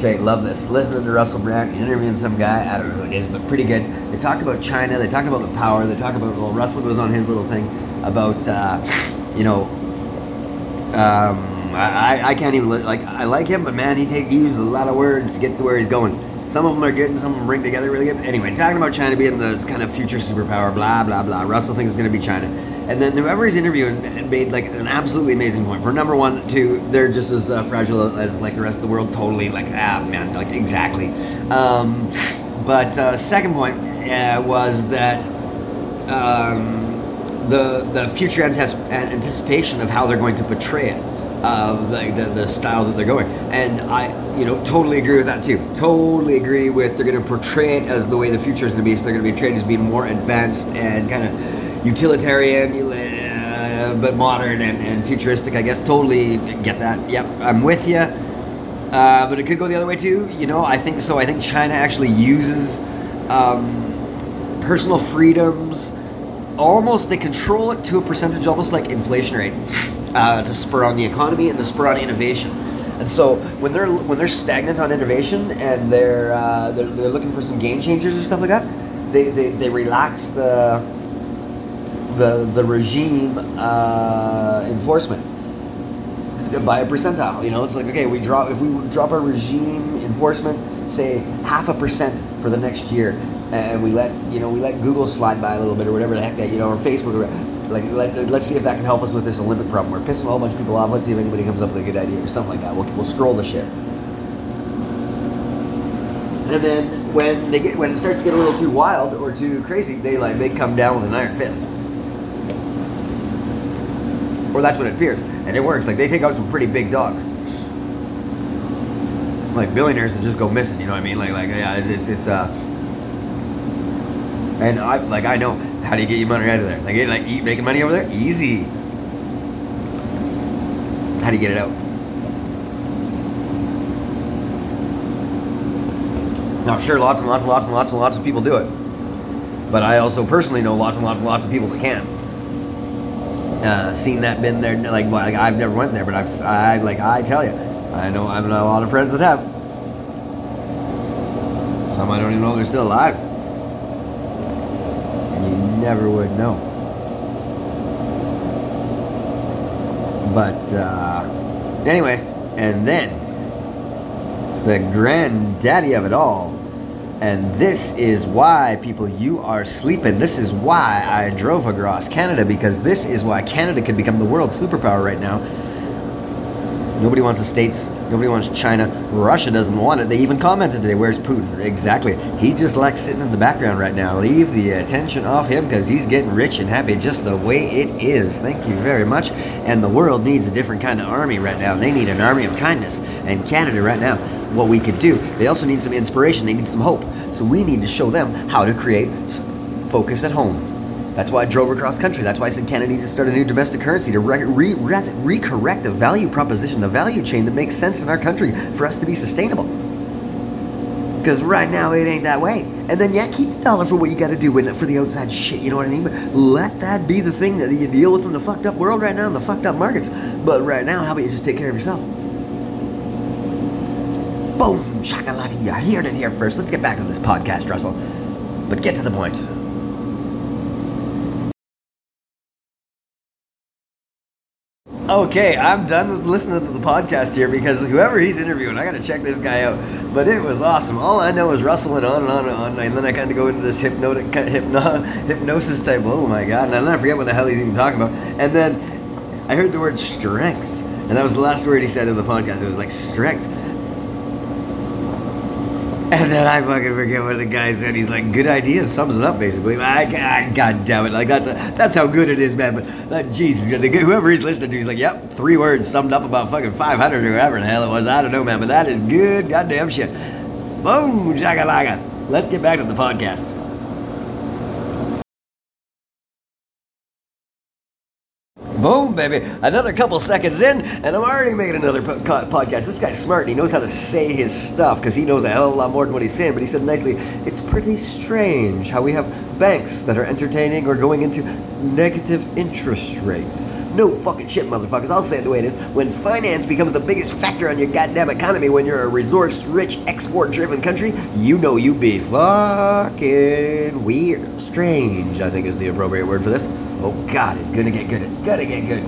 Okay, love this. Listening to Russell Brand, interviewing some guy, I don't know who it is, but pretty good. They talked about China, they talked about the power, they talked about, well, Russell goes on his little thing about, uh, you know, um, I, I can't even, like, I like him, but man, he, take, he uses a lot of words to get to where he's going. Some of them are good and some of them bring together really good. Anyway, talking about China being the kind of future superpower, blah, blah, blah. Russell thinks it's going to be China. And then whoever he's interviewing made like an absolutely amazing point. For number one, two, they're just as uh, fragile as like the rest of the world. Totally, like ah man, like exactly. Um, but uh, second point uh, was that um, the the future anticipation of how they're going to portray it, of the, the the style that they're going, and I you know totally agree with that too. Totally agree with they're going to portray it as the way the future is going to be. So they're going to be portrayed as being more advanced and kind of utilitarian, uh, but modern and, and futuristic. I guess totally get that. Yep, I'm with you. Uh, but it could go the other way too. You know, I think so. I think China actually uses um, personal freedoms. Almost, they control it to a percentage, almost like inflation rate, uh, to spur on the economy and to spur on innovation. And so when they're when they're stagnant on innovation and they're uh, they're, they're looking for some game changers or stuff like that, they, they, they relax the the the regime uh, enforcement by a percentile. You know, it's like okay, we drop if we drop our regime enforcement, say half a percent for the next year, and we let you know we let Google slide by a little bit or whatever the heck that you know or Facebook or like let, let's see if that can help us with this Olympic problem. We're pissing a whole bunch of people off. Let's see if anybody comes up with a good idea or something like that. We'll, we'll scroll the shit. And then when they get when it starts to get a little too wild or too crazy, they like they come down with an iron fist. Or that's what it appears. And it works. Like they take out some pretty big dogs. Like billionaires that just go missing, you know what I mean? Like like yeah, it's it's uh and I like I know how do you get your money out of there? Like like eat, making money over there? Easy. How do you get it out? Now sure lots and lots and lots and lots and lots of people do it. But I also personally know lots and lots and lots of people that can uh, seen that, been there. Like, well, like I've never went there, but I've, I like, I tell you, I know I've got a lot of friends that have. Some I don't even know they're still alive. Never would know. But uh, anyway, and then the granddaddy of it all. And this is why, people, you are sleeping. This is why I drove across Canada because this is why Canada could become the world superpower right now. Nobody wants the States. Nobody wants China. Russia doesn't want it. They even commented today, where's Putin? Exactly. He just likes sitting in the background right now. Leave the attention off him because he's getting rich and happy just the way it is. Thank you very much. And the world needs a different kind of army right now. They need an army of kindness. And Canada right now, what we could do, they also need some inspiration. They need some hope. So we need to show them how to create focus at home. That's why I drove across country. That's why I said Canada needs to start a new domestic currency to re- re- re- recorrect the value proposition, the value chain that makes sense in our country for us to be sustainable. Because right now it ain't that way. And then yeah, keep the dollar for what you got to do with it for the outside shit. You know what I mean? But let that be the thing that you deal with in the fucked up world right now, in the fucked up markets. But right now, how about you just take care of yourself? Boom, shakalaka, you heard it here first. Let's get back on this podcast, Russell. But get to the point. Okay, I'm done with listening to the podcast here because whoever he's interviewing, I got to check this guy out. But it was awesome. All I know is Russell went on and on and on, and then I kind of go into this hypnotic, hypno, hypnosis type. Oh my god! And then I forget what the hell he's even talking about. And then I heard the word strength, and that was the last word he said in the podcast. It was like strength. And then I fucking forget what the guy said. He's like, "Good idea." Sums it up basically. I, I, God damn it! Like that's a, that's how good it is, man. But like, Jesus, whoever he's listening to, he's like, "Yep, three words summed up about fucking 500 or whatever the hell it was." I don't know, man. But that is good, goddamn shit. Boom, jagalaka. Let's get back to the podcast. Boom, baby. Another couple seconds in, and I'm already making another po- podcast. This guy's smart, and he knows how to say his stuff because he knows a hell of a lot more than what he's saying. But he said nicely, it's pretty strange how we have banks that are entertaining or going into negative interest rates. No fucking shit, motherfuckers. I'll say it the way it is. When finance becomes the biggest factor on your goddamn economy when you're a resource rich, export driven country, you know you be fucking weird. Strange, I think is the appropriate word for this. Oh God, it's gonna get good. It's gonna get good.